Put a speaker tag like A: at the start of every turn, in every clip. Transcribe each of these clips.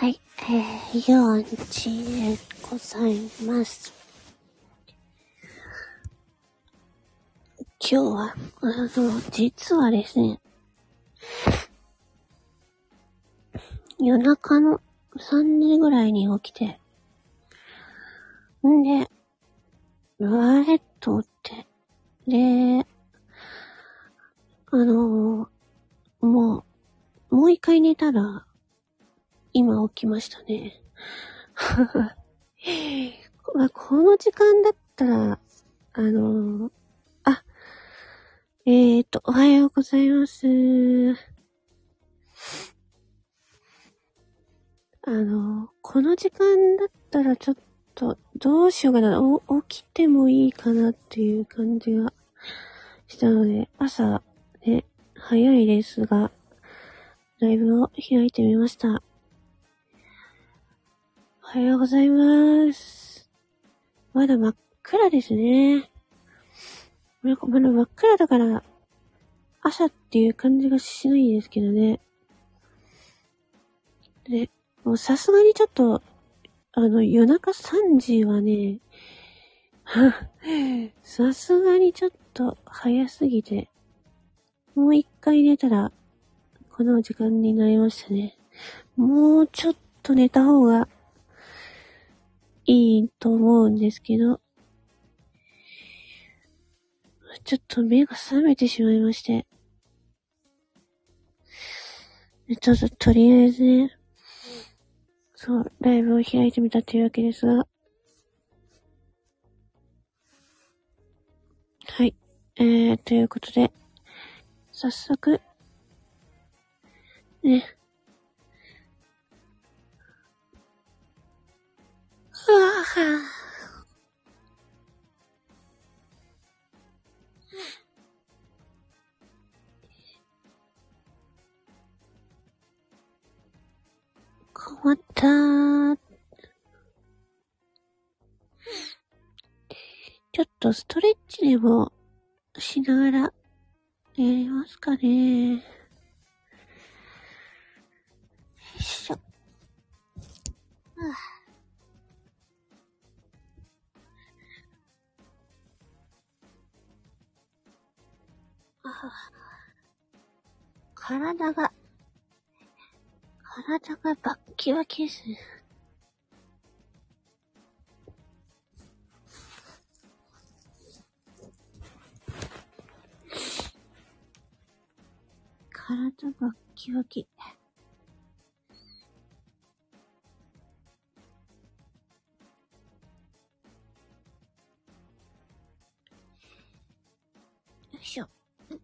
A: はい、えー、ヨンチでございます。今日は、あの、実はですね、夜中の3時ぐらいに起きて、んで、うわーっと思って、で、あのもう、もう一回寝たら、今起きましたね。まあこの時間だったら、あのあ、えーと、おはようございます。あの、この時間だったらちょっと、どうしようかな。起きてもいいかなっていう感じがしたので、朝、ね、早いですが、ライブを開いてみました。おはようございます。まだ真っ暗ですね。なんかまだ真っ暗だから、朝っていう感じがしないですけどね。で、もうさすがにちょっと、あの、夜中3時はね、さすがにちょっと早すぎて、もう一回寝たら、この時間になりましたね。もうちょっと寝た方がいいと思うんですけど、ちょっと目が覚めてしまいまして。ちょっととりあえずね、そう、ライブを開いてみたというわけですが、はい。えー、ということで、早速、ね。困った。ー。ちょっとストレッチでもしながらやりますかね。体が、体がバッキバキです。体バッキバキ。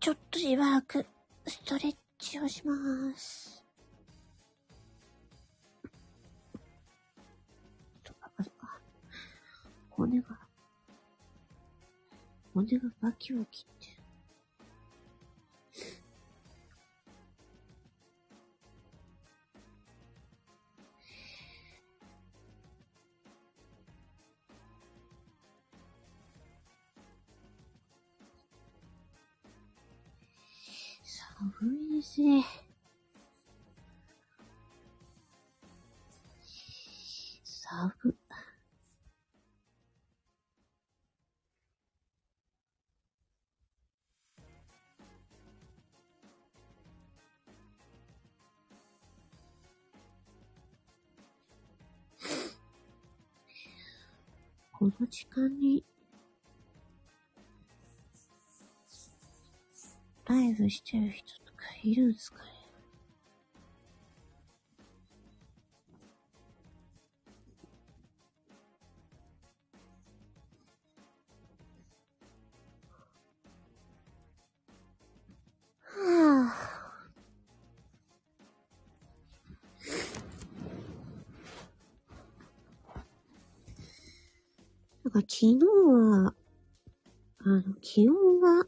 A: ちょっとしばらくストレッチをします。骨が、骨がバキバキって。寒いね。寒。この時間にライブしてる人といるんすかねはぁ。なんか昨日は、あの、気温が、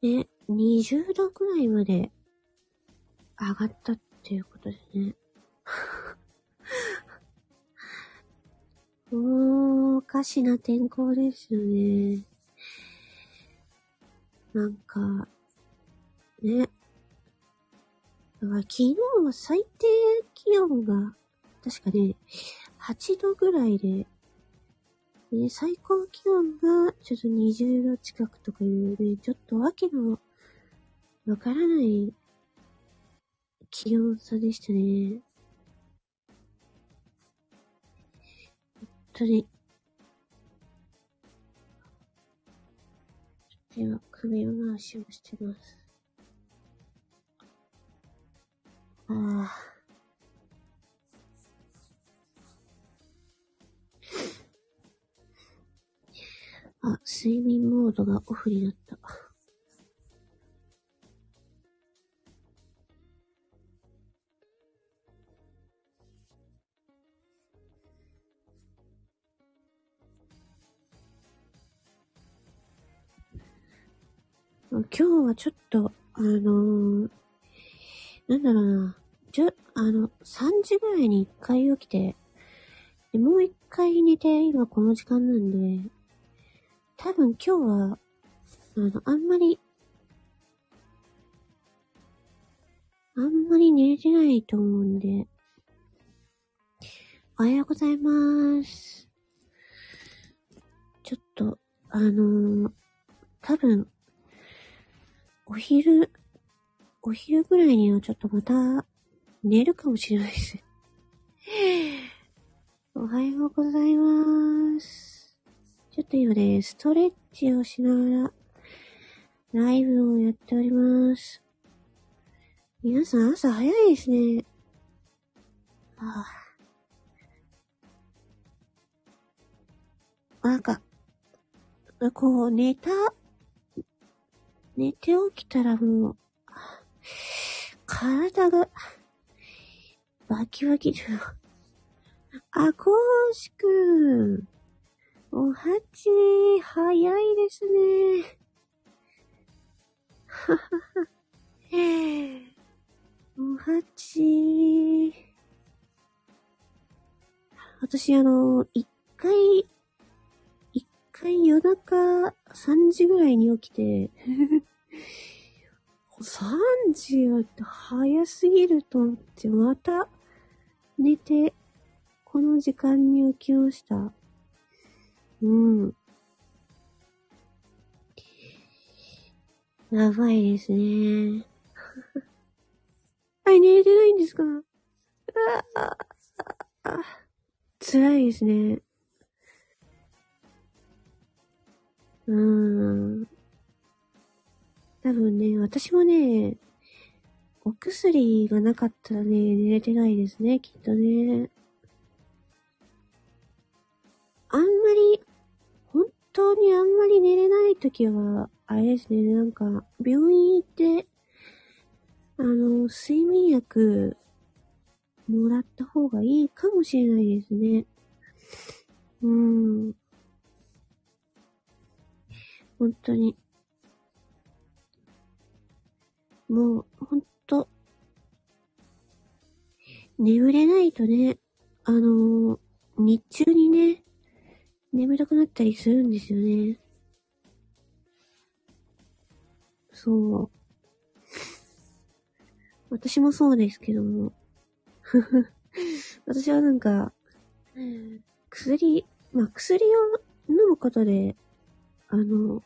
A: ね、20度くらいまで上がったっていうことですね。もう、おかしな天候ですよね。なんか、ね。だから昨日は最低気温が、確かね、8度ぐらいで、ね、最高気温がちょっと20度近くとかいうね、ちょっとわけのわからない気温差でしたね。本当に。今、首を回しをしてます。ああ。あ、睡眠モードがオフになった。今日はちょっと、あのー、なんだろうな、ちょ、あの、3時ぐらいに1回起きて、で、もう1回寝て、今この時間なんで、多分今日は、あの、あんまり、あんまり寝れてないと思うんで、おはようございます。ちょっと、あのー、多分、お昼、お昼ぐらいにはちょっとまた寝るかもしれないです。おはようございます。ちょっと今ね、ストレッチをしながら、ライブをやっております。皆さん朝早いですね。ああ。なんか、こう、寝た寝て起きたらもう、体が、バキバキじゃん。あ、こうしくん。おはち、早いですね。ははは。おはち。私、あの、一回、一回夜中3時ぐらいに起きて3時は早すぎると思って、また寝て、この時間に起きました。うん。やばいですね。はい、寝れてないんですか？ああ辛いですね。うーん。多分ね、私もね、お薬がなかったらね、寝れてないですね、きっとね。あんまり、当にあんまり寝れないときは、あれですね、なんか、病院行って、あの、睡眠薬、もらった方がいいかもしれないですね。うーん。本当に。もう、ほんと、眠れないとね、あのー、日中にね、眠たくなったりするんですよね。そう。私もそうですけども。私はなんか、薬、まあ、薬を飲むことで、あの、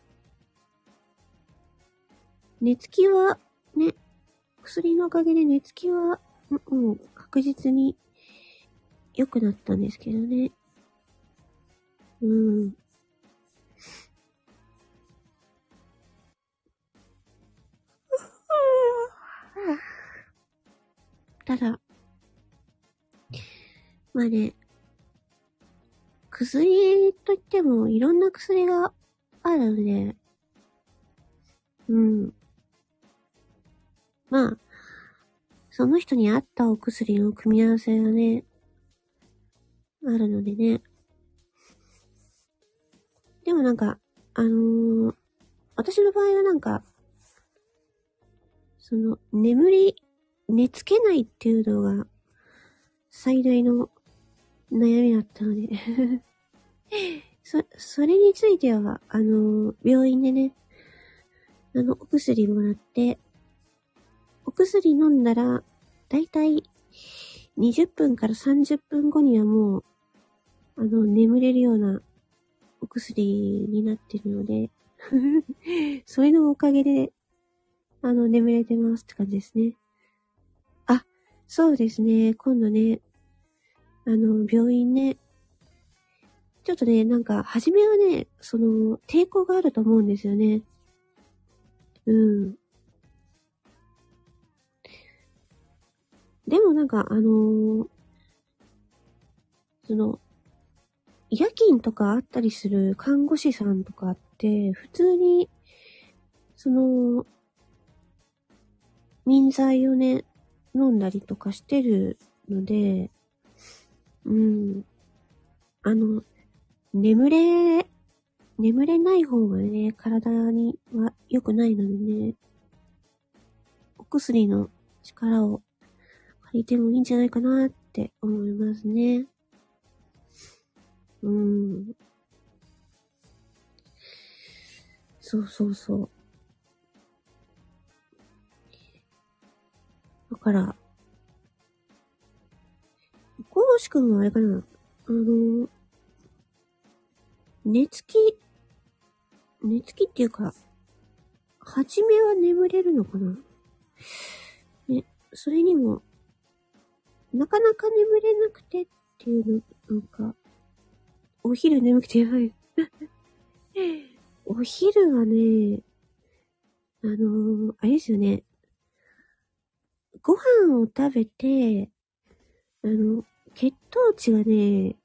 A: 寝つきはね、薬のおかげで寝つきは、もう確実に良くなったんですけどね。うん。ただ、まあね、薬といってもいろんな薬があるので、うん。まあ、その人に合ったお薬の組み合わせがね、あるのでね。でもなんか、あのー、私の場合はなんか、その、眠り、寝つけないっていうのが、最大の悩みだったので。そ、それについては、あのー、病院でね、あの、お薬もらって、お薬飲んだらだいたい20分から30分後にはもう、あの、眠れるようなお薬になってるので それのおかげで、あの、眠れてますって感じですね。あ、そうですね。今度ね、あの、病院ね、ちょっとね、なんか、初めはね、その、抵抗があると思うんですよね。うん。でもなんか、あのー、その、夜勤とかあったりする看護師さんとかって、普通に、その、民剤をね、飲んだりとかしてるので、うん。あの、眠れ、眠れない方がね、体には良くないのでね、お薬の力を借りてもいいんじゃないかなって思いますね。うん。そうそうそう。だから、コウシ君はあれかなあの、寝つき、寝つきっていうか、はじめは眠れるのかなね、それにも、なかなか眠れなくてっていうの、なんか、お昼眠くてやばい。お昼はね、あのー、あれですよね。ご飯を食べて、あの、血糖値がね、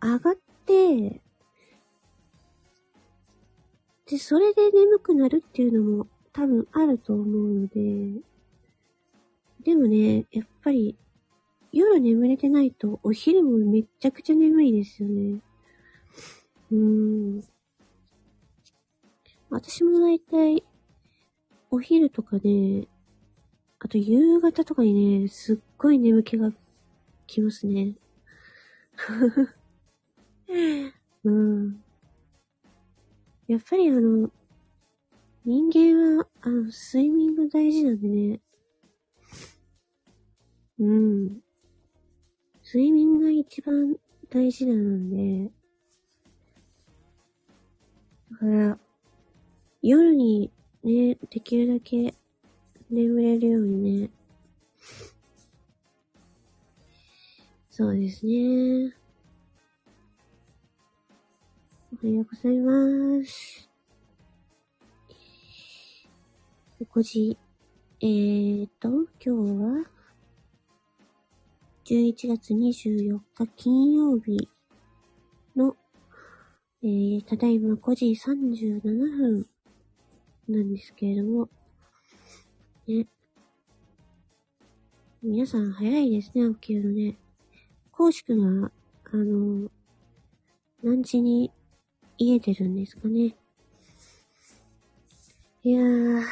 A: 上がって、で、それで眠くなるっていうのも多分あると思うので、でもね、やっぱり夜眠れてないとお昼もめっちゃくちゃ眠いですよね。うん。私も大体、お昼とかね、あと夕方とかにね、すっごい眠気がきますね。うん。やっぱりあの、人間は、あの、睡眠が大事なんでね。うん。睡眠が一番大事なので、から、夜にね、できるだけ眠れるようにね。そうですね。おはようございます。5時、えーと、今日は、11月24日金曜日、えー、ただいま5時37分なんですけれども、ね。皆さん早いですね、起きるのね。コウシ君は、あの、何時に家出るんですかね。いやー、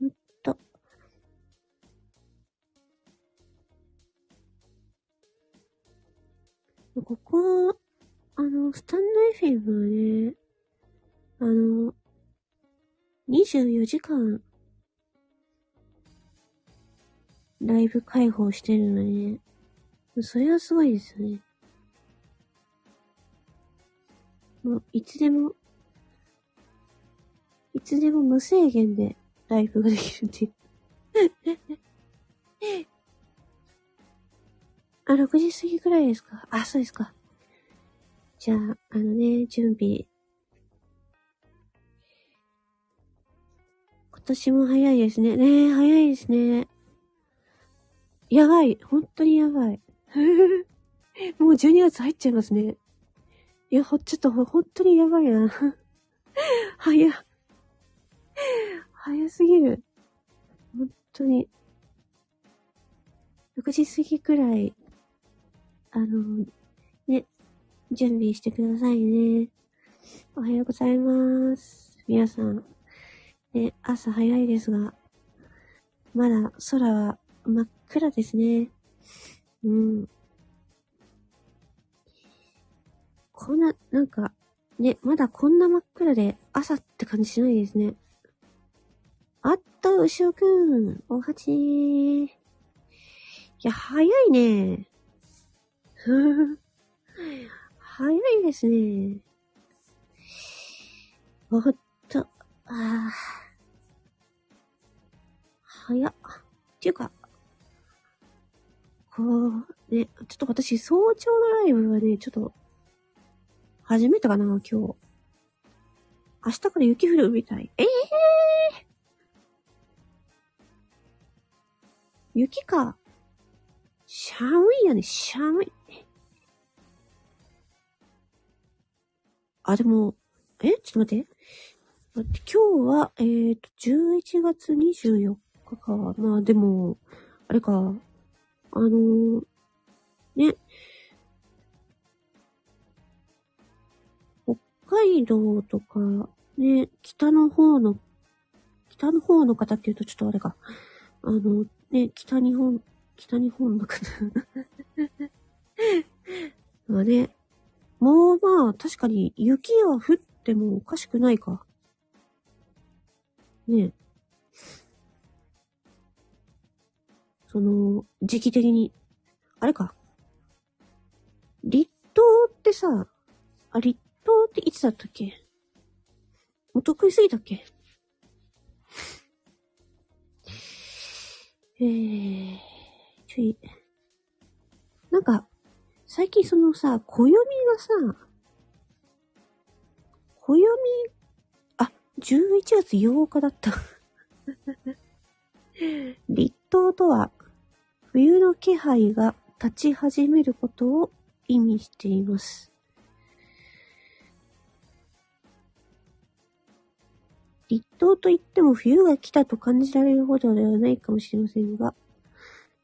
A: ほんと。ここ、あの、スタンド FM はね、あの、24時間、ライブ開放してるので、ね、それはすごいですよね。もう、いつでも、いつでも無制限でライブができるっていう。あ、6時過ぎくらいですか？あ、そうですか。じゃあ、あのね、準備。今年も早いですね。ねえ、早いですね。やばい。本当にやばい。もう12月入っちゃいますね。いや、ほ、ちょっと、ほんとにやばいな。早、早すぎる。本当に。6時過ぎくらい、あの、ね、準備してくださいね。おはようございます。皆さん、ね、朝早いですが、まだ空は真っ暗ですね。うん。こんな、なんか、ね、まだこんな真っ暗で朝って感じしないですね。あった、牛尾くん。おはちー。いや、早いね。ふふ早いですね。おっと、ああ。早っ。っていうか、こう、ね、ちょっと私、早朝のライブはね、ちょっと、初めてかな、今日。明日から雪降るみたい。ええー、雪か。寒いよね、寒い。あ、でも、え？ちょっと待って。待って今日は、えっ、ー、と、11月24日か。まあでも、あれか。あのー、ね。北海道とか、ね、北の方の、北の方の方って言うとちょっとあれか。あの、ね、北日本、北日本の方 まあね、もうまあ、確かに雪は降ってもおかしくないか。ねえその、時期的に。あれか。立冬ってさ、あ、立冬っていつだったっけ？お得意すぎたっけ？えー、ちょい。なんか、最近そのさ、暦がさ、暦、あ、11月8日だった 立冬とは、冬の気配が立ち始めることを意味しています。立冬といっても冬が来たと感じられるほどではないかもしれませんが、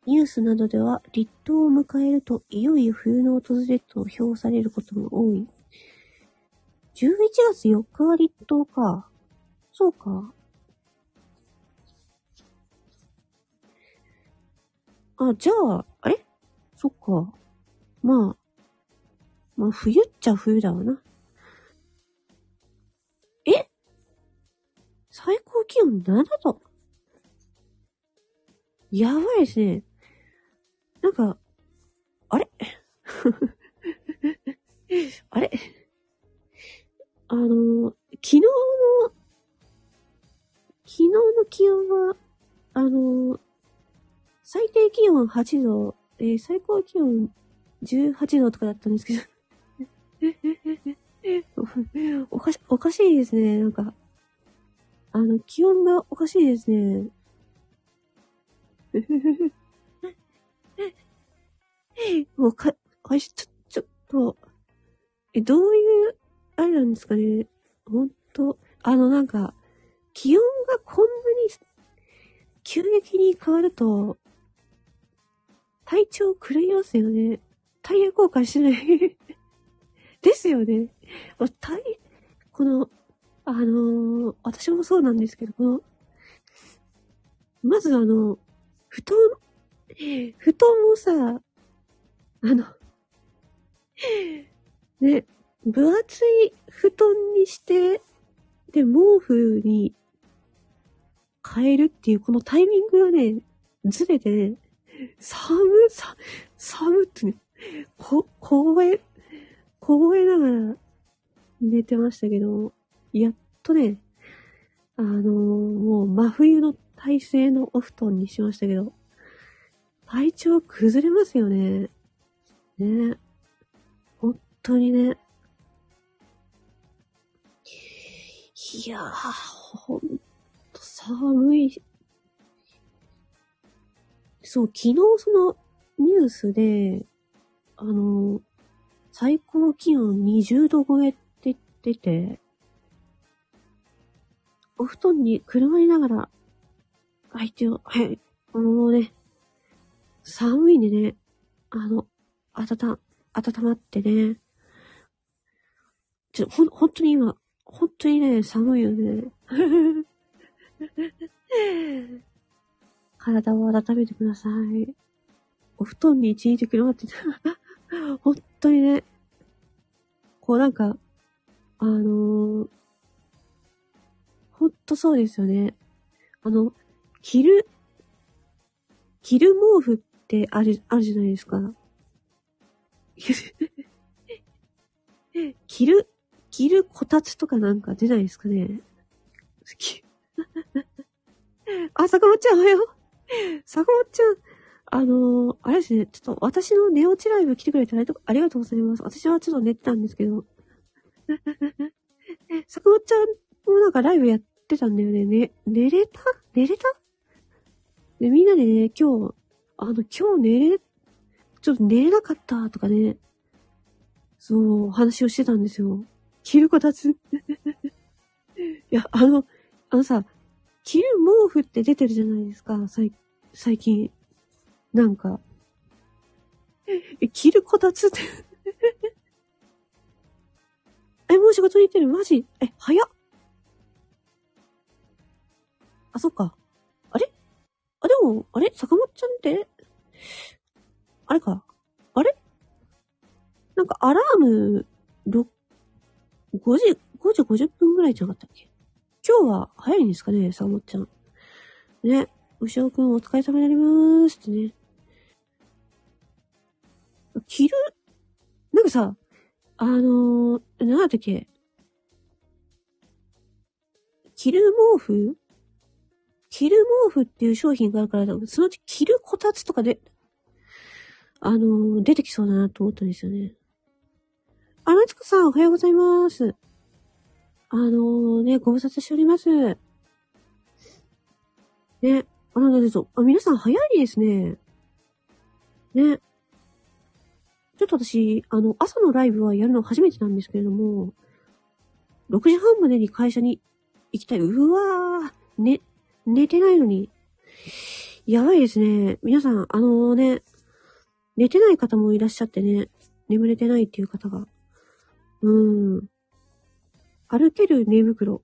A: ニュースなどでは立冬を迎えるといよいよ冬の訪れと評されることも多い。11月4日は立冬か。そうか。あ、じゃあ、あれ？そっか。まあ、まあ冬っちゃ冬だわな。え？最高気温7度。やばいですね。なんか、あれ？あれ？あの、昨日の、昨日の気温は、あの、最低気温8度、えー、最高気温18度とかだったんですけど おかし、おかしいですね。なんか、あの、気温がおかしいですね。もうか、あし、ちょ、ちょっと、え、どういう、あれなんですかね。ほんと、あのなんか、気温がこんなに、急激に変わると、体調狂いますよね。タイヤ交換しない ですよね。タイ、この、あのー、私もそうなんですけど、この、まずあの、布団、布団をさ、あの、ね、分厚い布団にして、で、毛布に変えるっていう、このタイミングがね、ずれてね、寒、さ、寒ってね、こ、凍え、凍えながら寝てましたけど、やっとね、あのー、もう真冬の体勢のお布団にしましたけど、体調崩れますよね。ね。本当にね。いやー、ほんと寒い。そう、昨日そのニュースで、あの、最高気温20度超えって言ってて、お布団にくるまりながら、相手を、はい、もうね、寒いんでね、あの、温、温まってね。ちょ、ほん、本当に今、本当にね、寒いよね。体を温めてください。お布団に一日くるまってた。本当にね、こうなんか、あのー、ほんとそうですよね。あの、着る、着る毛布ってある、あるじゃないですか。着る、着るこたつとかなんか出ないですかね。あ、坂本ちゃんおはよう。坂本ちゃん、あのー、あれですね、ちょっと私の寝落ちライブ来てくれてありがとうございます。私はちょっと寝てたんですけど。坂本ちゃんもなんかライブやってたんだよね。ね、寝れた？寝れた？で、みんなでね、今日、あの、今日寝れ、ちょっと寝れなかったとかね、そう、話をしてたんですよ。着るこたつ。いや、あの、あのさ、着る毛布って出てるじゃないですか、最最近。なんか。え、着るこたつって え、もう仕事に行ってる？マジ？え、早っ。あ、そっか。あれ？あ、でも、あれ？坂本ちゃんって、あれか。あれ？なんかアラーム、6、5時、5時50分ぐらいじゃなかったっけ？今日は早いんですかね、坂本ちゃん。ね。牛尾くんお疲れ様になりまーすってね。着るなんかさ、あのー、なんだったっけ？着る毛布着る毛布っていう商品があるから、そのうち着るこたつとかで、あの、出てきそうだなと思ったんですよね。あ、なつこさん、おはようございます。あのー、ね、ご無沙汰しております。ね、あの、ね、そう、あ、皆さん早いですね。ね。ちょっと私、あの、朝のライブはやるの初めてなんですけれども、6時半までに会社に行きたい。うわー、ね、寝てないのに。やばいですね。皆さん、あのーね、寝てない方もいらっしゃってね、眠れてないっていう方が。うーん。歩ける寝袋。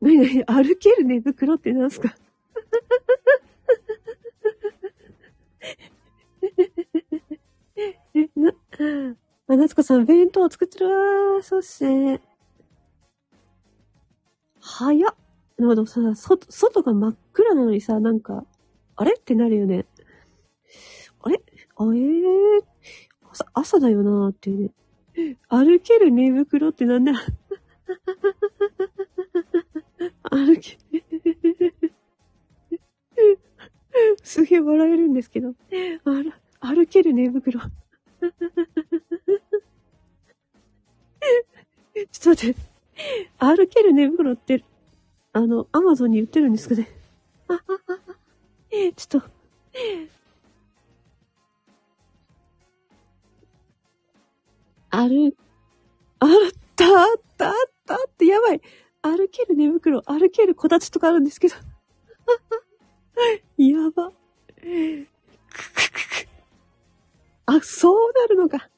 A: なになに歩ける寝袋って何すか？え、な、あ、夏子さん、弁当作ってるわー。そして、早っ。なるほど、さ、外が真っ暗なのにさ、なんか、あれ？ってなるよね。あれあえー、朝、朝だよなーってね。歩ける寝袋ってなんだ？歩け、すげえ笑えるんですけど。歩、歩ける寝袋。ちょっと待って。歩ける寝袋って、あの、アマゾンに売ってるんですかね？ちょっと。歩、あったあったあったってやばい。歩ける寝袋、歩けるこたつとかあるんですけど。やば。くくくくあ、そうなるのか。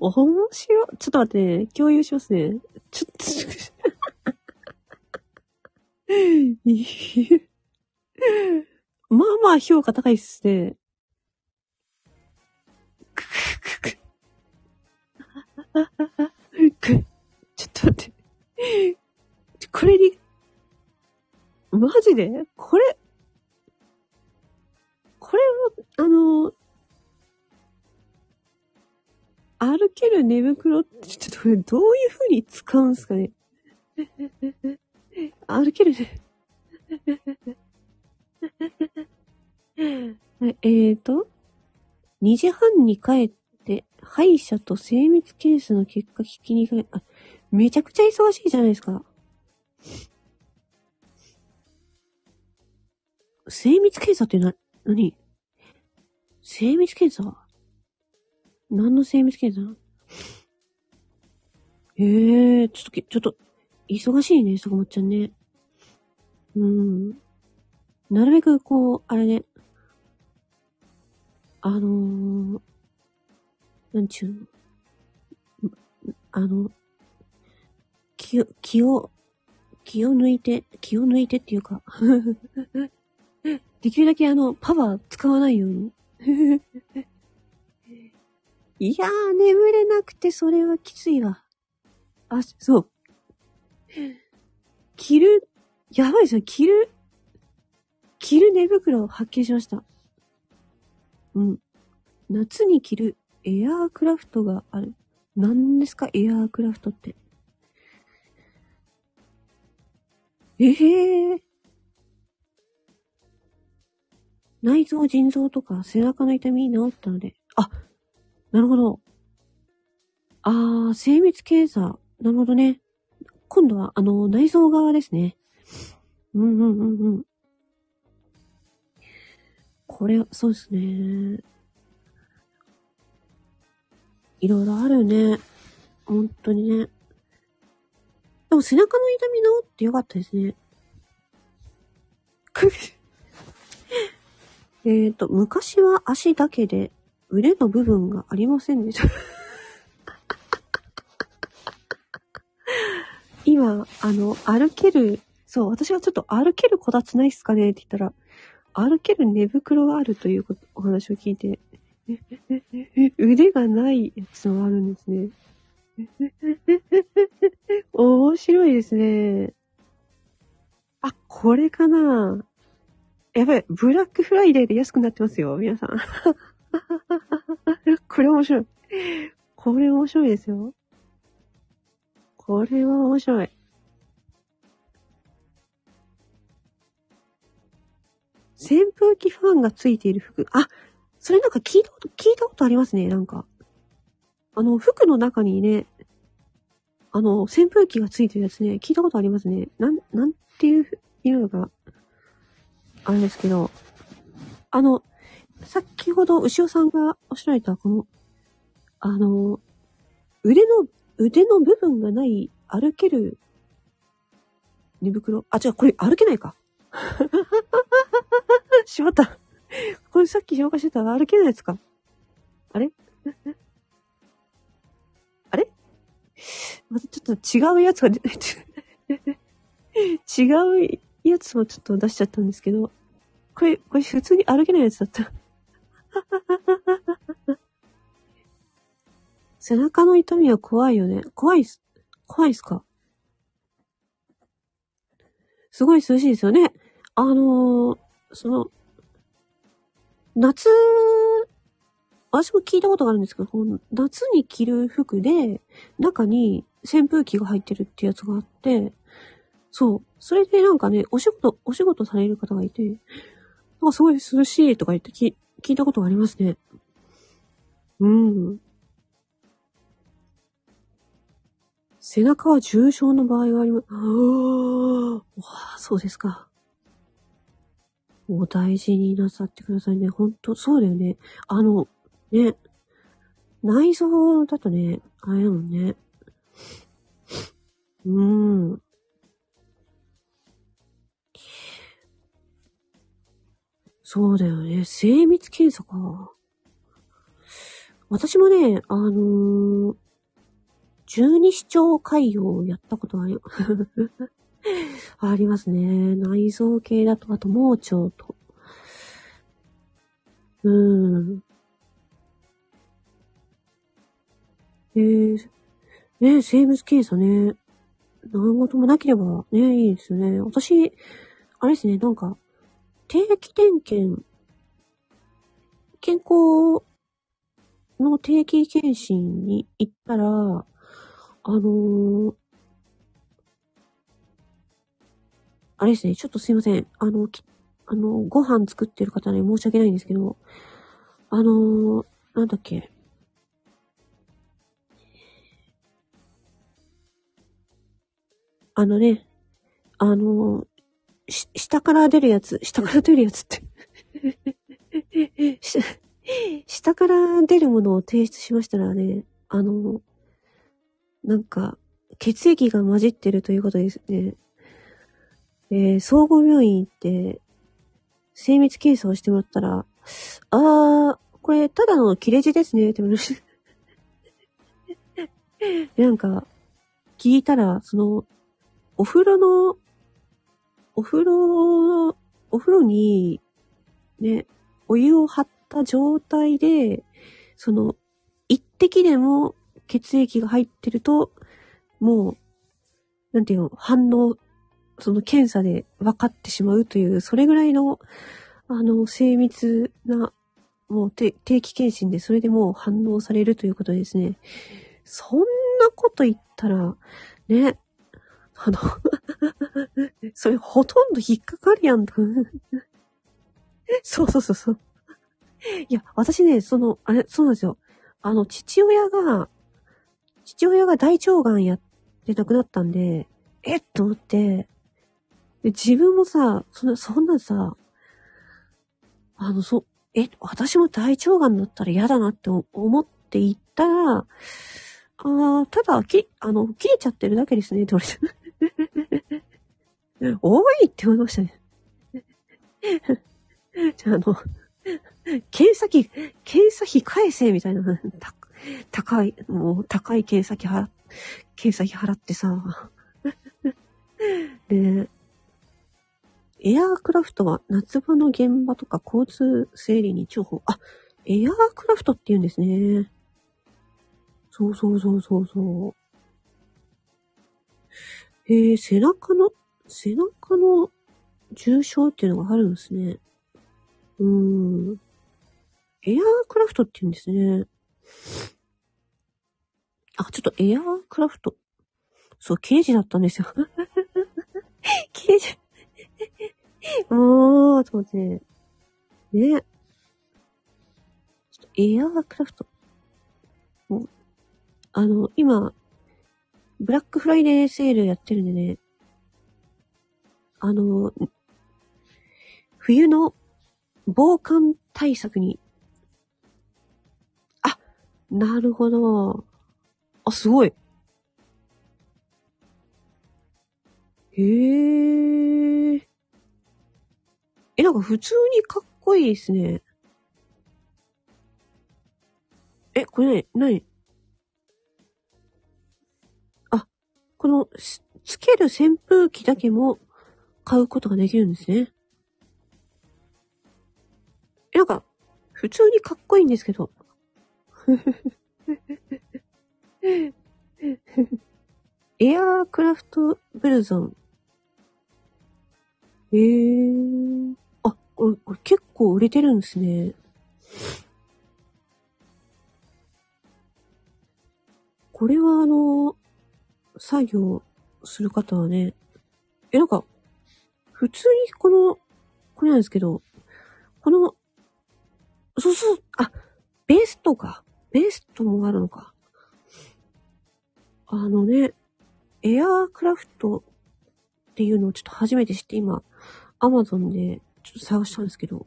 A: 面白い。ちょっと待ってね、共有しますね。ちょっとまあまあ評価高いっすね。ちょっと待って。これに、マジで？これ、これを、あの、歩ける寝袋ってちょっとどういう風に使うんすかね？歩けるね。えーと、2時半に帰って、歯医者と精密検査の結果聞きに行かあ、めちゃくちゃ忙しいじゃないですか。精密検査ってな、何？精密検査？何の精密検査？ええー、ちょっと、ちょっと、忙しいね、坂本ちゃんね。うん。なるべく、こう、あれね、あのー、なんちゅうの？あの、気を、気を、気を抜いて、気を抜いてっていうか できるだけあの、パワー使わないように いやー、眠れなくてそれはきついわ。あ、そう。着る、やばいですよ、着る。着る寝袋を発見しました。うん。夏に着るエアークラフトがある。何ですか？エアークラフトって。ええー。内臓、腎臓とか背中の痛み治ったので。あ、なるほど。あー、精密検査。なるほどね。今度は、あの、内臓側ですね。うんうんうんうん。これ、そうですね。いろいろあるね。本当にね。でも背中の痛み治ってよかったですね。えっと、昔は足だけで腕の部分がありませんでした。今、あの、歩ける、そう、私がちょっと歩けるこたつないっすかねって言ったら、歩ける寝袋があるというお話を聞いて、腕がないやつもあるんですね。面白いですね。あ、これかなやばい、ブラックフライデーで安くなってますよ、皆さん。これ面白い。これ面白いですよ。これは面白い。扇風機ファンがついている服。あ、それなんか聞いたこと、聞いたことありますね、なんか。あの、服の中にね、あの、扇風機がついてるやつね、聞いたことありますね。なん、なんていう、いうのか、あれですけど、あの、先ほど牛尾さんがおっしゃられた、この、あの、腕の、腕の部分がない歩ける寝袋？あ、違う、これ歩けないか。しまった。これさっき紹介してたら歩けないやつか？あれ？あれ？またちょっと違うやつが出て、違うやつもちょっと出しちゃったんですけど、これ、これ普通に歩けないやつだった。背中の痛みは怖いよね。怖いっす。怖いっすか？すごい涼しいですよね。あのー、その、夏、私も聞いたことがあるんですけど、夏に着る服で、中に扇風機が入ってるってやつがあって、そう。それでなんかね、お仕事、お仕事される方がいて、なんかすごい涼しいとか言って聞聞いたことがありますね。うん。背中は重症の場合があります。ああ、そうですか。お大事になさってくださいね。ほんと、そうだよね。あの、ね。内臓だとね、あれだもんね。うーん。そうだよね。精密検査か。私もね、あのー、十二指腸潰瘍をやったことあり、ありますね。内臓系だと、あと盲腸と。うーん。えー、ね生物検査ね。何事もなければね、いいですね。私、あれですね、なんか、定期点検、健康の定期検診に行ったら、あのー、あれですね、ちょっとすいません。あの、あの、ご飯作ってる方に申し訳ないんですけど、あのー、なんだっけ。あのね、あのー、下から出るやつ、下から出るやつって 下から出るものを提出しましたらね、あの、なんか、血液が混じってるということですね。えー、総合病院行って、精密検査をしてもらったら、あー、これ、ただの切れ字ですね、って言われま。なんか、聞いたら、その、お風呂のお風呂、お風呂に、ね、お湯を張った状態で、その、一滴でも血液が入ってると、もう、なんていうの、反応、その検査で分かってしまうという、それぐらいの、あの、精密な、もう定期検診でそれでもう反応されるということですね。そんなこと言ったら、ね、あの それほとんど引っかかるやんと。そうそうそうそう。いや、私ね、その、あれ、そうなんですよ。あの、父親が、父親が大腸がんやって亡くなったんで、えっと思って、自分もさ、そんな、そんなさ、あの、そ、え、私も大腸がんだったら嫌だなって思って行ったら、ああ、ただ、き、あの、切れちゃってるだけですね、って言われて。多いって思いましたね。じゃあ、あの、検査費、検査費返せみたいな。高い、もう高い検査費払、検査費払ってさ。で、エアークラフトは夏場の現場とか交通整理に重宝。あ、エアークラフトって言うんですね。そうそうそうそうそう。えー、背中の、背中の重症っていうのがあるんですね。うーん。エアークラフトって言うんですね。あ、ちょっとエアークラフト。そう、刑事だったんですよ。刑事。もう、と思って。ね。ちょっとエアークラフト。う、あの、今、ブラックフライデーセールやってるんでね。あの、冬の防寒対策に。あ、なるほど。あ、すごい。へえ。え、なんか普通にかっこいいですね。え、これ何？あ、この、つける扇風機だけも買うことができるんですね。えなんか、普通にかっこいいんですけど。エアークラフトブルゾン。えー。これ、結構売れてるんですね。これはあの、作業する方はね、え、なんか、普通にこの、これなんですけど、このそうそう、あ、ベーストか。ベーストもあるのか。あのね、エアークラフトっていうのをちょっと初めて知って今、アマゾンでちょっと探したんですけど、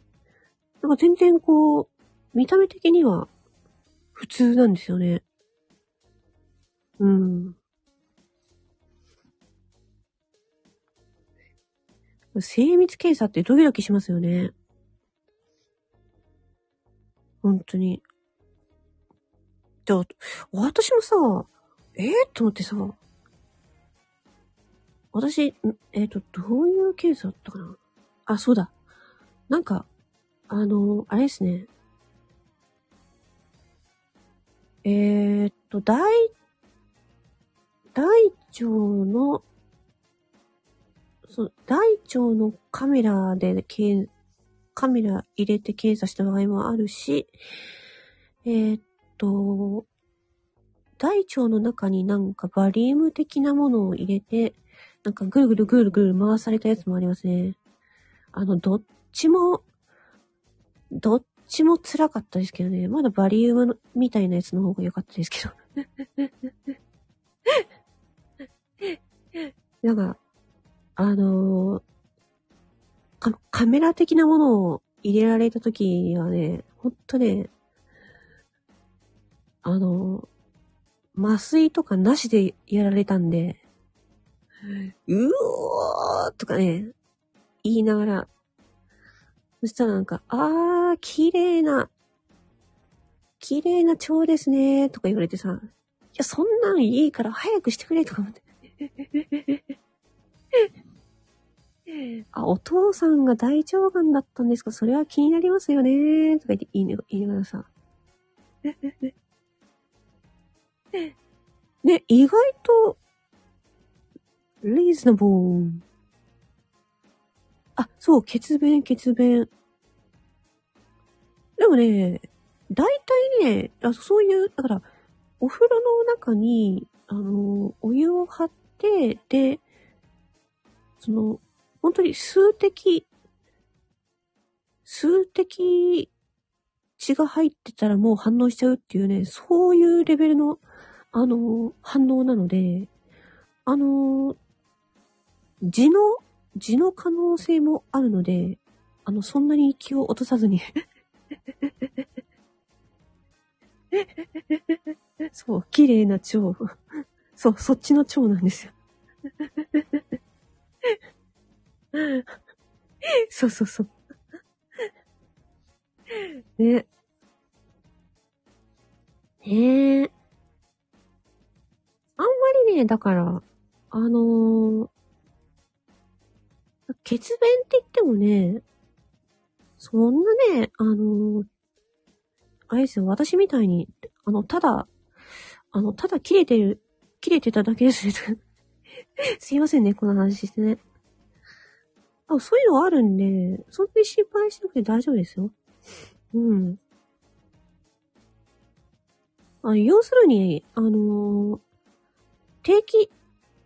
A: なんか全然こう、見た目的には普通なんですよね。うん。精密検査ってドキドキしますよね。本当に。じゃあ、私もさ、ええー、と思ってさ、私、えっ、ー、と、どういうケースだったかな？あ、そうだ。なんか、あの、あれですね。えー、っと、大、大腸の、そう、大腸のカメラでカメラ入れて検査した場合もあるし、えー、っと、大腸の中になんかバリウム的なものを入れて、なんかぐるぐるぐるぐる回されたやつもありますね。あの、どっちも、どっちも辛かったですけどね。まだバリウムみたいなやつの方が良かったですけど。なんか、あのー、カカメラ的なものを入れられた時にはね、ほんとね、あの、麻酔とかなしでやられたんで、うおーとかね、言いながら、そしたらなんか、あー、綺麗な、綺麗な蝶ですねとか言われてさ、いや、そんなんいいから早くしてくれとか思って。あ、お父さんが大腸がんだったんですか？それは気になりますよねとか言って言いな言いながらさ。ね、意外と、リーズナブル。そう、血便、血便。でもね、大体ね、あそういう、だから、お風呂の中に、あの、お湯を張って、で、その、本当に数滴、数滴血が入ってたらもう反応しちゃうっていうね、そういうレベルの、あの、反応なので、あの、字の、字の可能性もあるので、あの、そんなに気を落とさずにそう、綺麗な蝶。そう、そっちの蝶なんですよ。そうそうそう。ね。ねえ。あんまりね、だから、あのー、血便って言ってもね、そんなね、あの、あれですよ、私みたいに、あの、ただ、あの、ただ切れてる、切れてただけです すいませんね、この話してね。あ、そういうのあるんで、そんなに心配しなくて大丈夫ですよ。うん。あ要するに、あのー、定期、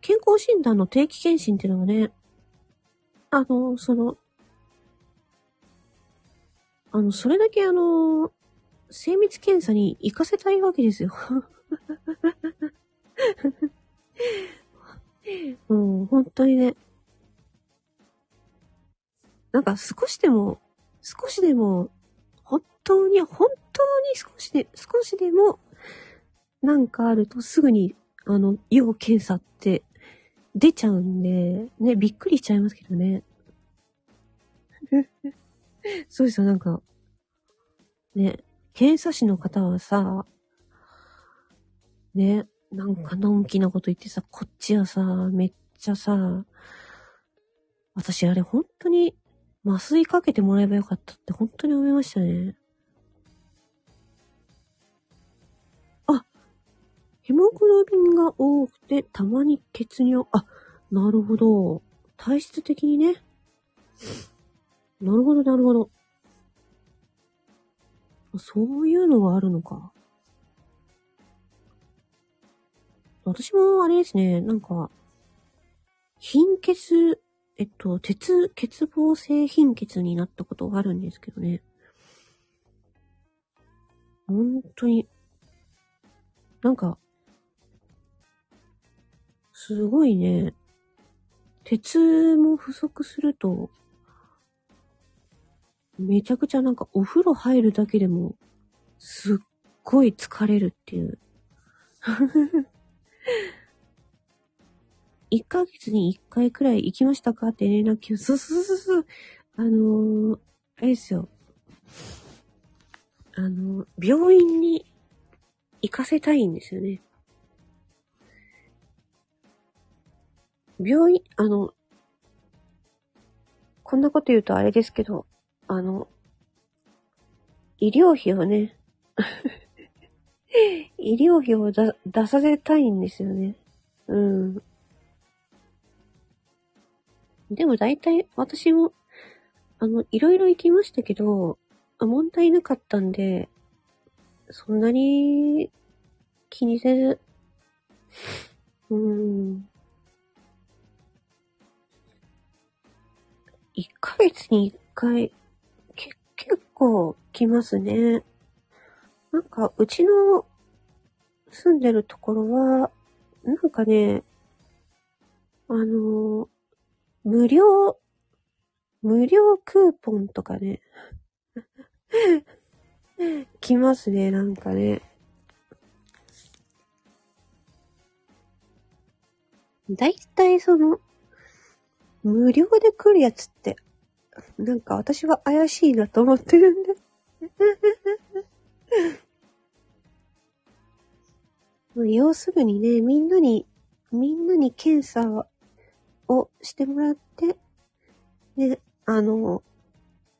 A: 健康診断の定期検診っていうのはね、あの、その、あの、それだけあの、精密検査に行かせたいわけですよ。も う、本当にね。なんか少しでも、少しでも、本当に、本当に少しで、少しでも、なんかあるとすぐに、あの、要検査って出ちゃうんで、ね、びっくりしちゃいますけどね。そうですよ、なんか、ね、検査士の方はさ、ね、なんかのんきなこと言ってさ、こっちはさ、めっちゃさ、私あれ本当に麻酔かけてもらえばよかったって本当に思いましたね。ヘモグロビンが多くてたまに血尿。あ、なるほど。体質的にね。なるほど、なるほど。そういうのがあるのか。私もあれですね、なんか、貧血、えっと、鉄、欠乏性貧血になったことがあるんですけどね。本当に、なんか、すごいね、鉄も不足すると、めちゃくちゃなんかお風呂入るだけでも、すっごい疲れるっていう。1ヶ月に1回くらい行きましたかって連絡を、そうそうそうそう。あのー、あれですよ。あのー、病院に行かせたいんですよね。病院、あの、こんなこと言うとあれですけど、あの、医療費をね、医療費を出させたいんですよね。うん。でも大体私も、あの、いろいろ行きましたけど、問題なかったんで、そんなに気にせず、うん。1ヶ月に1回、け、結構来ますね。なんか、うちの住んでるところは、なんかね、あの、無料、無料クーポンとかね、来ますね、なんかね。だいたいその、無料で来るやつって、なんか私は怪しいなと思ってるんで。要するにね、みんなに、みんなに検査をしてもらって、ね、あの、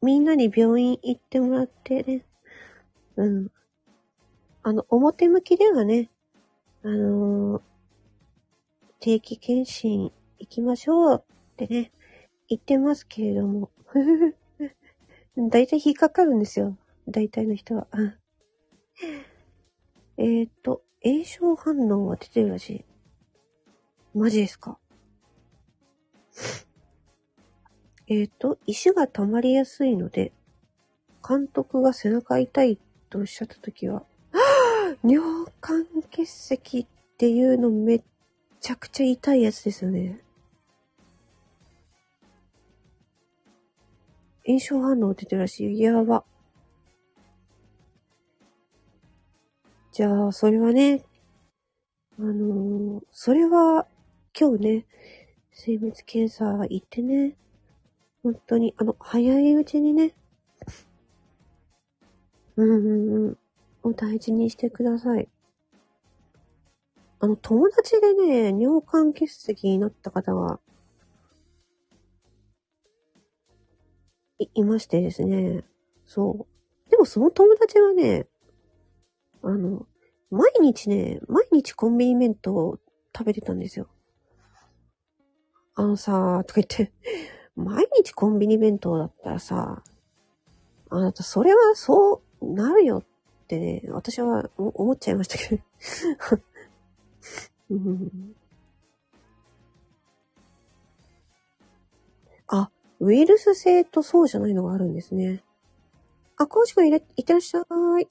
A: みんなに病院行ってもらってね、うん。あの、表向きではね、あの定期検診行きましょう。ってね、言ってますけれども。大体引っかかるんですよ。大体の人は。えっと、炎症反応は出てるらしい。マジですか？えっと、石が溜まりやすいので、監督が背中痛いとおっしゃったときは、尿管結石っていうのめっちゃくちゃ痛いやつですよね。炎症反応出てるらしい。やば。じゃあ、それはね、あのー、それは、今日ね、精密検査行ってね、本当に、あの、早いうちにね、うんうんうん、お大事にしてください。あの、友達でね、尿管結石になった方が、い、いましてですね。そう。でもその友達はね、あの、毎日ね、毎日コンビニ弁当を食べてたんですよ。あのさ、とか言って、毎日コンビニ弁当だったらさ、あなた、それはそうなるよってね、私は思っちゃいましたけど。ウイルス性とそうじゃないのがあるんですね。あ、コウシ君いれ、いってらっしゃい。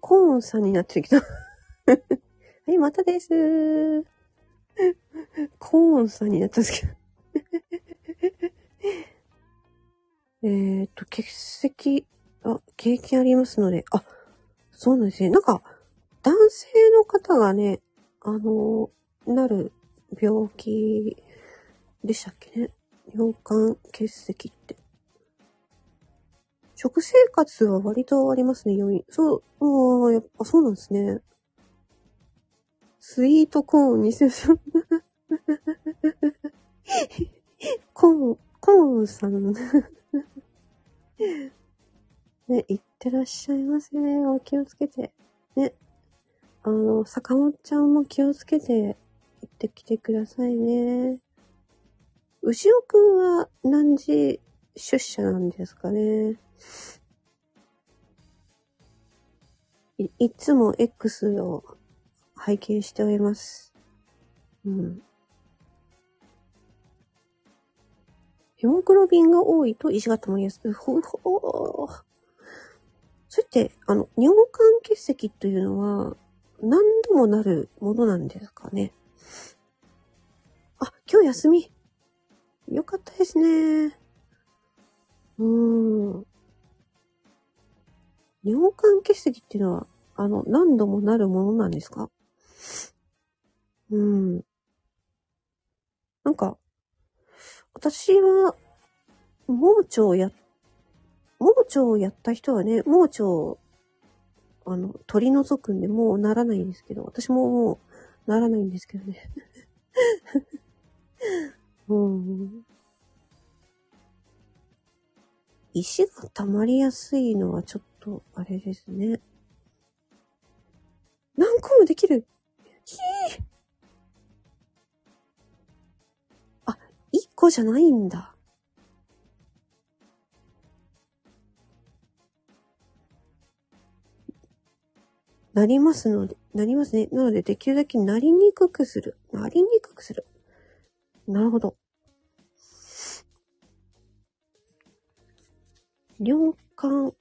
A: コーンさんになってるけど はい、またです。コーンさんになったんですけど えっと、欠席、あ、経験ありますので、あ、そうなんですね。なんか、男性の方がね、あの、なる病気でしたっけね。尿管結石って。食生活は割とありますね、余韻。そう、ああ、やっぱそうなんですね。スイートコーンにせそ。コーン、コーンさん。ね、いってらっしゃいませ。お気をつけて。ね。あの、坂本ちゃんも気をつけて行ってきてくださいね。牛尾くんは何時出社なんですかね？い、いつも X を拝見しております。うん。ヘモグロビンが多いと石が溜まりやすい。ほほそれって、あの、尿管結石というのは、何度もなるものなんですかね？あ、今日休み。よかったですね。うーん。尿管結石っていうのは、あの、何度もなるものなんですか？うん。なんか、私は、盲腸や、盲腸をやった人はね、盲腸を、あの、取り除くんで、もうならないんですけど、私ももう、ならないんですけどね。うん。石が溜まりやすいのはちょっと、あれですね。何個もできるひーあ、一個じゃないんだ。なりますので、なりますね。なので、できるだけなりにくくする。なりにくくする。なるほど。尿管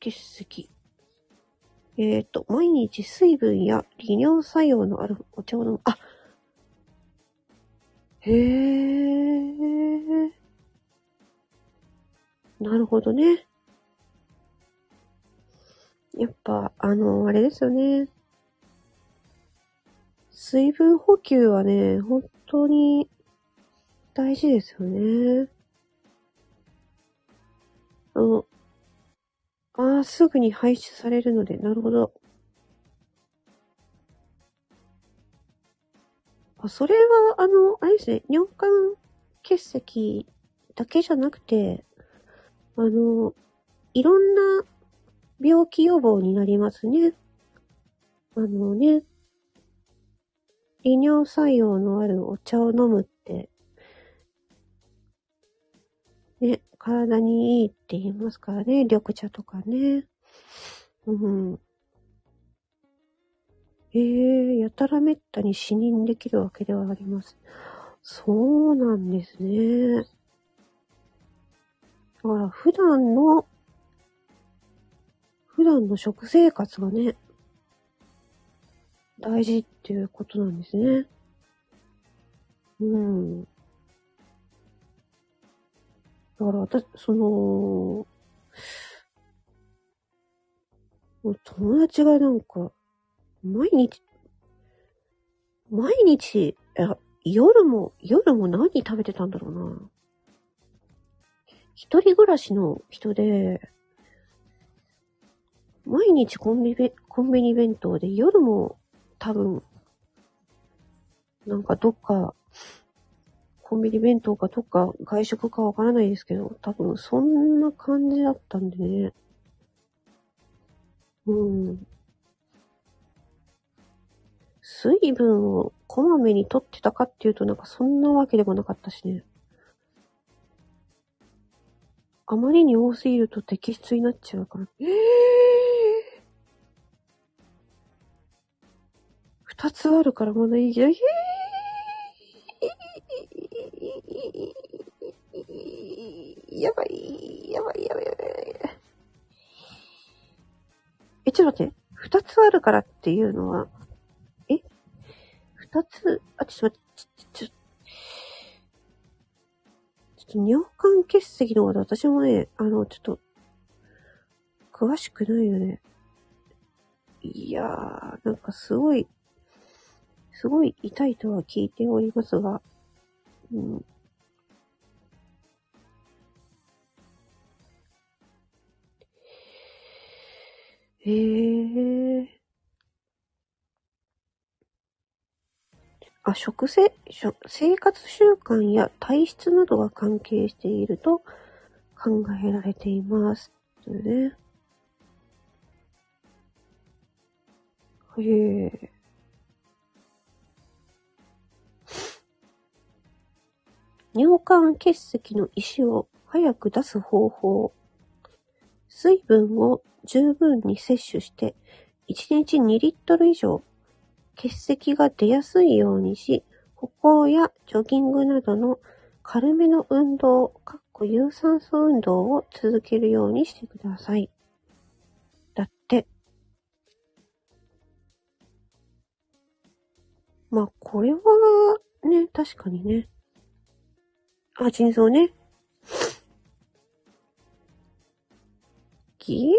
A: 結石。えっ、ー、と、毎日水分や利尿作用のあるお茶を飲む。あへえ。なるほどね。やっぱ、あの、あれですよね。水分補給はね、本当に大事ですよね。あの、ああ、すぐに排出されるので、なるほど。あ、それは、あの、あれですね、尿管結石だけじゃなくて、あの、いろんな病気予防になりますね。あのね、利尿作用のあるお茶を飲むってね、体にいいって言いますからね、緑茶とかね。うん。ええー、やたらめったに死認できるわけではあります。そうなんですね。だから普段の、普段の食生活がね、大事っていうことなんですね。うん。だから私、その、友達がなんか、毎日、毎日、夜も、夜も何食べてたんだろうな。一人暮らしの人で、毎日コンビニ、コンビニ弁当で夜も多分、なんかどっか、コンビニ弁当かどっか外食かわからないですけど、多分そんな感じだったんでね。うん。水分をこまめに取ってたかっていうとなんかそんなわけでもなかったしね。あまりに多すぎると摘出になっちゃうから。えー、二つあるからまだいいけど、えー、やばい、やばい、やばい、やばい。え、ちょっと待って。二つあるからっていうのは、え二つ、あ、ちょっと待って、ちょ、ちょ、ちょっと尿管結石のこと私もね、あの、ちょっと、詳しくないよね。いやー、なんかすごい、すごい痛いとは聞いておりますが、うん。えー。あ、食生、生活習慣や体質などが関係していると考えられています。ね。へえ。尿管結石の石を早く出す方法。水分を十分に摂取して、1日2リットル以上結石が出やすいようにし、歩行やジョギングなどの軽めの運動、かっこ有酸素運動を続けるようにしてください。だって。まあ、これは、ね、確かにね。あ、腎臓ね。ぎゃー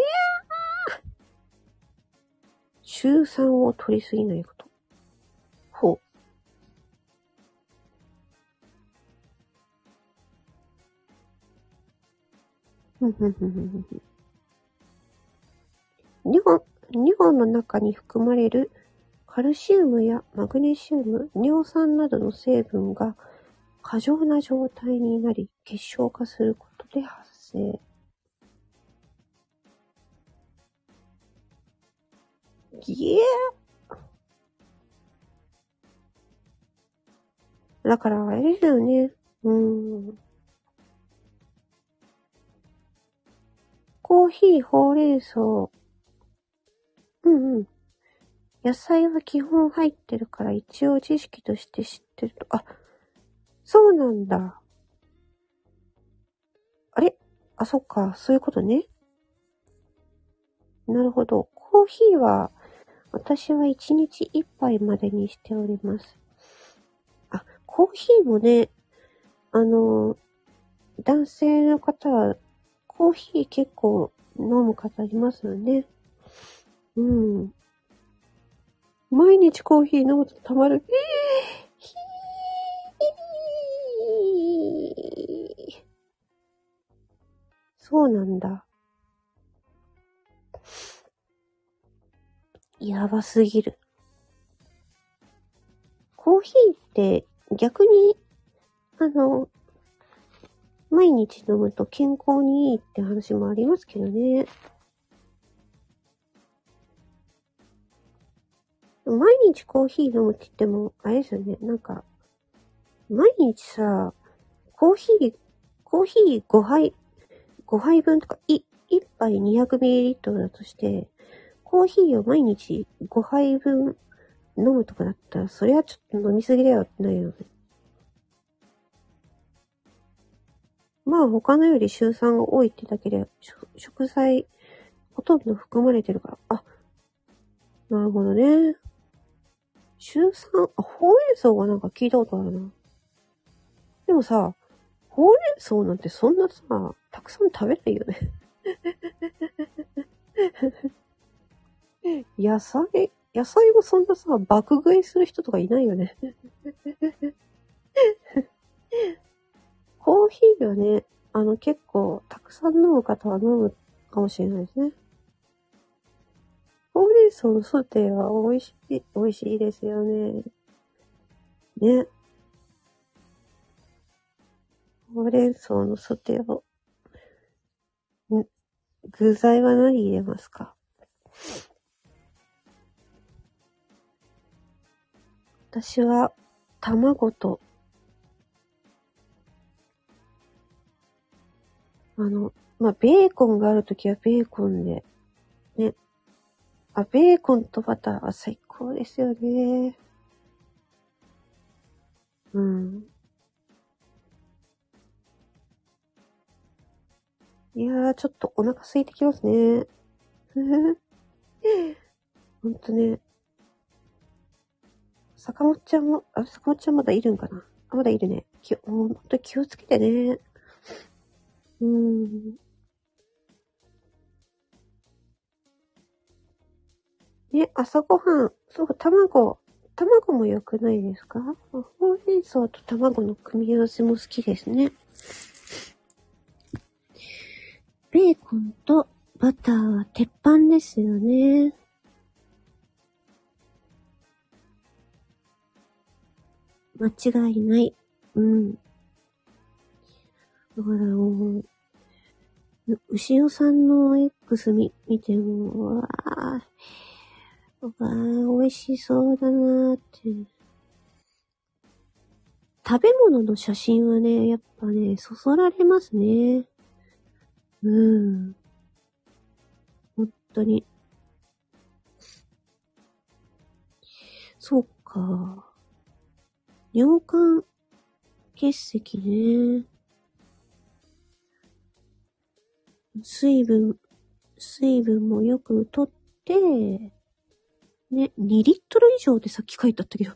A: 週3を取りすぎないこと。ほう。ふんふんふんふんふん。日本、日本の中に含まれるカルシウムやマグネシウム、尿酸などの成分が過剰な状態になり結晶化することで発生。ぎえだから、あれだよね。うん。コーヒー、ほうれん草。うんうん。野菜は基本入ってるから一応知識として知ってると。あ、そうなんだ。あれ？あ、そっか。そういうことね。なるほど。コーヒーは、私は一日一杯までにしております。あコーヒーもね、あの、男性の方は、コーヒー結構飲む方いますよね。うん。毎日コーヒー飲むとたまる。えー、そうなんだ。やばすぎる。コーヒーって逆に、あの、毎日飲むと健康にいいって話もありますけどね。毎日コーヒー飲むって言っても、あれですよね。なんか、毎日さ、コーヒーコーヒー5杯、5杯分とか、い、1杯 200ml だとして、コーヒーを毎日5杯分飲むとかだったら、それはちょっと飲みすぎだよってなるよね。まあ他のより週酸が多いってだけで、食材ほとんど含まれてるから。あ、なるほどね。週酸、あ、ほうれん草はなんか聞いたことあるな。でもさ、ほうれん草なんてそんなさ、たくさん食べないよね。野菜、野菜もそんなさ、爆食いする人とかいないよね。コーヒーはね、あの結構たくさん飲む方は飲むかもしれないですね。ほうれん草のソテーは美味しい、美味しいですよね。ね。ほうれん草のソテーを、具材は何入れますか？私は卵と、あの、まあ、ベーコンがあるときはベーコンで、ね。あ、ベーコンとバターは最高ですよね。うん。いやー、ちょっとお腹空いてきますね。ほんとね。坂本ちゃんも、あ、坂本ちゃんまだいるんかなあ、まだいるね。きほんと気をつけてね。うーん。ね、朝ごはん、そう、卵、卵も良くないですか？ほうれん草と卵の組み合わせも好きですね。ベーコンとバターは鉄板ですよね。間違いない。うん。だからもう、牛尾さんの X 見見ても、うわー、うわー、美味しそうだなーって。食べ物の写真はね、やっぱね、そそられますね。うん。本当に。そうか。尿管結石ね。水分、水分もよくとって、ね、2リットル以上ってさっき書いてあったけど。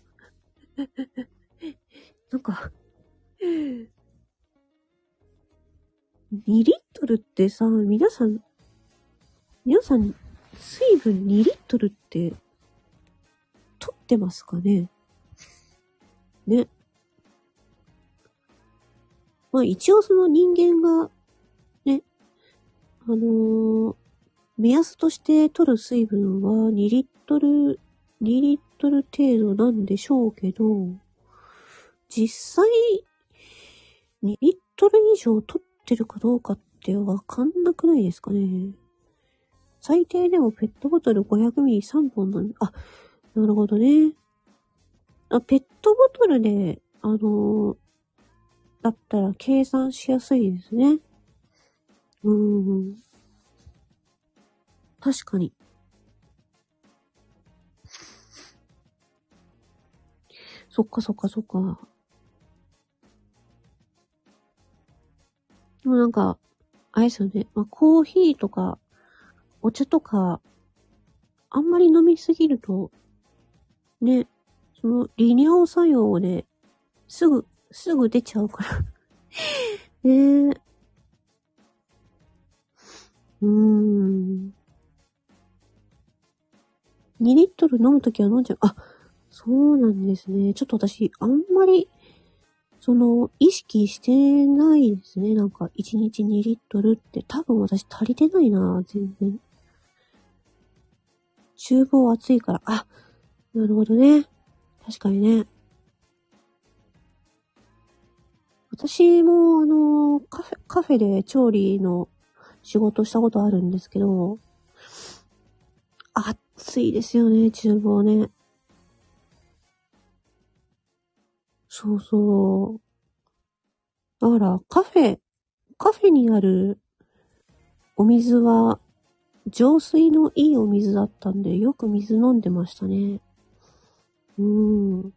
A: なんか、2リットルってさ、皆さん、皆さん、水分2リットルって、取ってますかね？ね。まあ一応その人間が、ね、あのー目安として取る水分は2リットル、2リットル程度なんでしょうけど、実際、2リットル以上取ってってるかどうかってわかんなくないですかね。最低でもペットボトル500ミリ3本なんあ、なるほどね。あ、ペットボトルで、あのーだったら計算しやすいですね。うーん。確かに。そっかそっかそっか。でもなんか、あれですよね。まあ、コーヒーとか、お茶とか、あんまり飲みすぎると、ね、その利尿作用で、すぐ、すぐ出ちゃうから。ねえ。うーん。2リットル飲むときは飲んじゃう。あ、そうなんですね。ちょっと私、あんまり、その、意識してないですね。なんか、1日2リットルって多分私足りてないな、全然。厨房暑いから。あ、なるほどね。確かにね。私も、あの、カフェ、カフェで調理の仕事したことあるんですけど、暑いですよね、厨房ね。そうそう。だから、カフェ、カフェにあるお水は浄水のいいお水だったんで、よく水飲んでましたね。うん。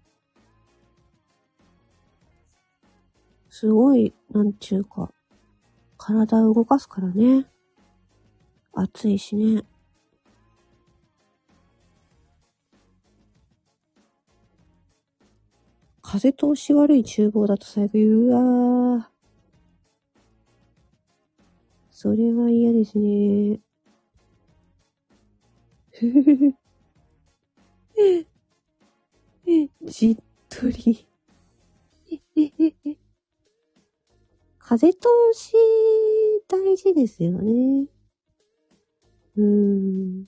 A: すごい、なんちゅうか、体を動かすからね。暑いしね。風通し悪い厨房だと最後、うわー。それは嫌ですね。ふふふ。じっとり。風通し大事ですよね。うーん。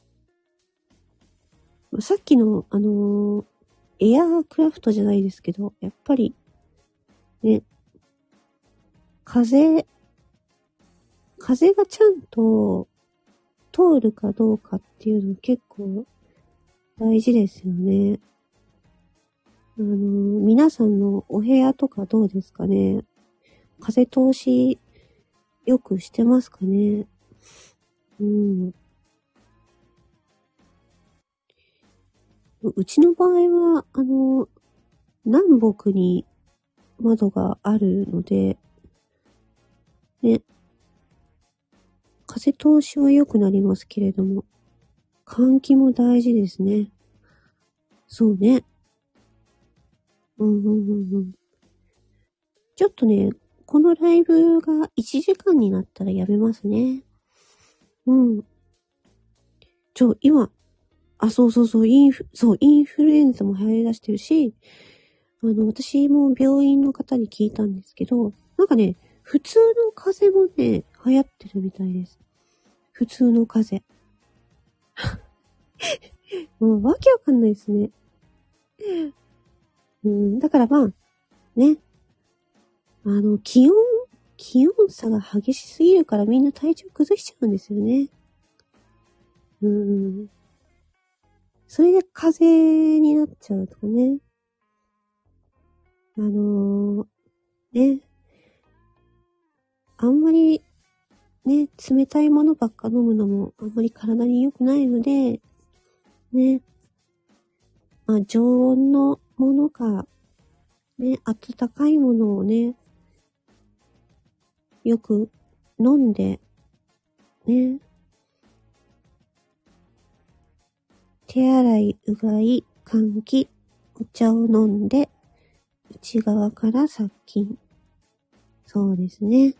A: さっきの、あのーエアークラフトじゃないですけど、やっぱり、ね、風、風がちゃんと通るかどうかっていうの結構大事ですよね。あの、皆さんのお部屋とかどうですかね？風通しよくしてますかね？うん。うちの場合は、あの、南北に窓があるので、ね、風通しは良くなりますけれども、換気も大事ですね。そうね。うんうんうんうん。ちょっとね、このライブが1時間になったらやめますね。うん。ちょ、今、あ、そうそうそう、インフ、そう、インフルエンザも流行り出してるし、あの、私も病院の方に聞いたんですけど、なんかね、普通の風邪もね、流行ってるみたいです。普通の風邪。もうわけわかんないですね。うん、だからまあ、ね。あの、気温、気温差が激しすぎるからみんな体調崩しちゃうんですよね。うん。それで風邪になっちゃうとかね。あのー、ね。あんまり、ね、冷たいものばっか飲むのもあんまり体に良くないので、ね。まあ、常温のものか、ね、温かいものをね、よく飲んで、ね、手洗い、うがい、換気、お茶を飲んで、内側から殺菌。そうですね。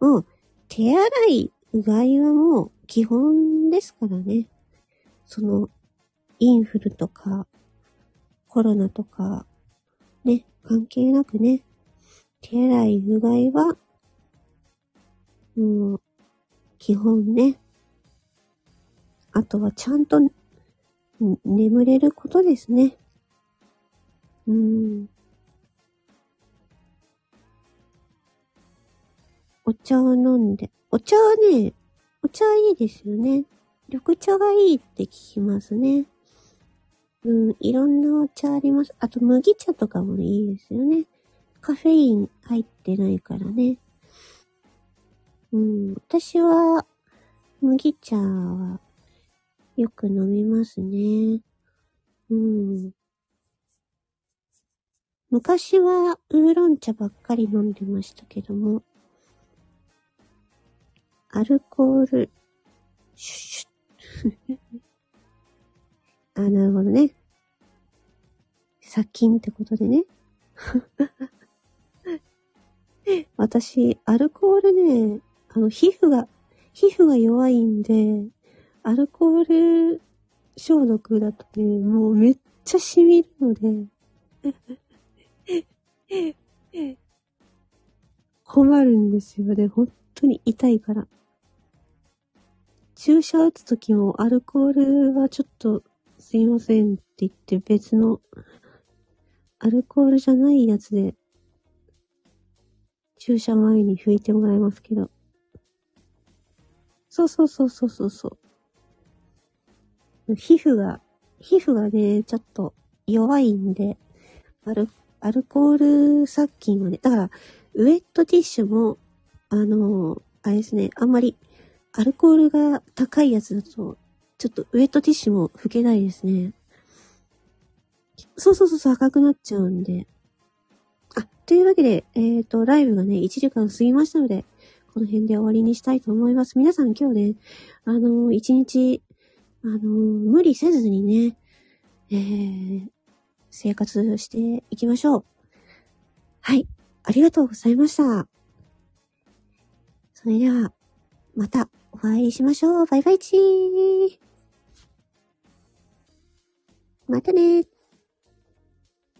A: もう、手洗い、うがいはもう基本ですからね。その、インフルとか、コロナとか、ね、関係なくね、手洗い、うがいは、もう、基本ね。あとはちゃんと眠れることですね。うん。お茶を飲んで。お茶はね、お茶はいいですよね。緑茶がいいって聞きますね。うん、いろんなお茶あります。あと麦茶とかもいいですよね。カフェイン入ってないからね。うん、私は麦茶はよく飲みますね。うん。昔はウーロン茶ばっかり飲んでましたけども、アルコール、シュッシュッ。あ、なるほどね。殺菌ってことでね。私、アルコールね、あの、皮膚が、皮膚が弱いんで、アルコール消毒だとね、もうめっちゃ染みるので 困るんですよね。本当に痛いから。注射打つときもアルコールはちょっとすいませんって言って別のアルコールじゃないやつで注射前に拭いてもらいますけど。そうそうそうそうそうそう。皮膚が、皮膚がね、ちょっと弱いんで、アル、アルコール殺菌はね、だから、ウェットティッシュもあの、あれですね、あんまりアルコールが高いやつだと、ちょっとウェットティッシュも拭けないですね。そうそうそうそう、赤くなっちゃうんで。あ、というわけで、えっ、ー、と、ライブがね、1時間過ぎましたので、この辺で終わりにしたいと思います。皆さん今日ね、あのー、一日、あのー、無理せずにね、えー、生活していきましょう。はい。ありがとうございました。それでは、またお会いしましょう。バイバイチー。またね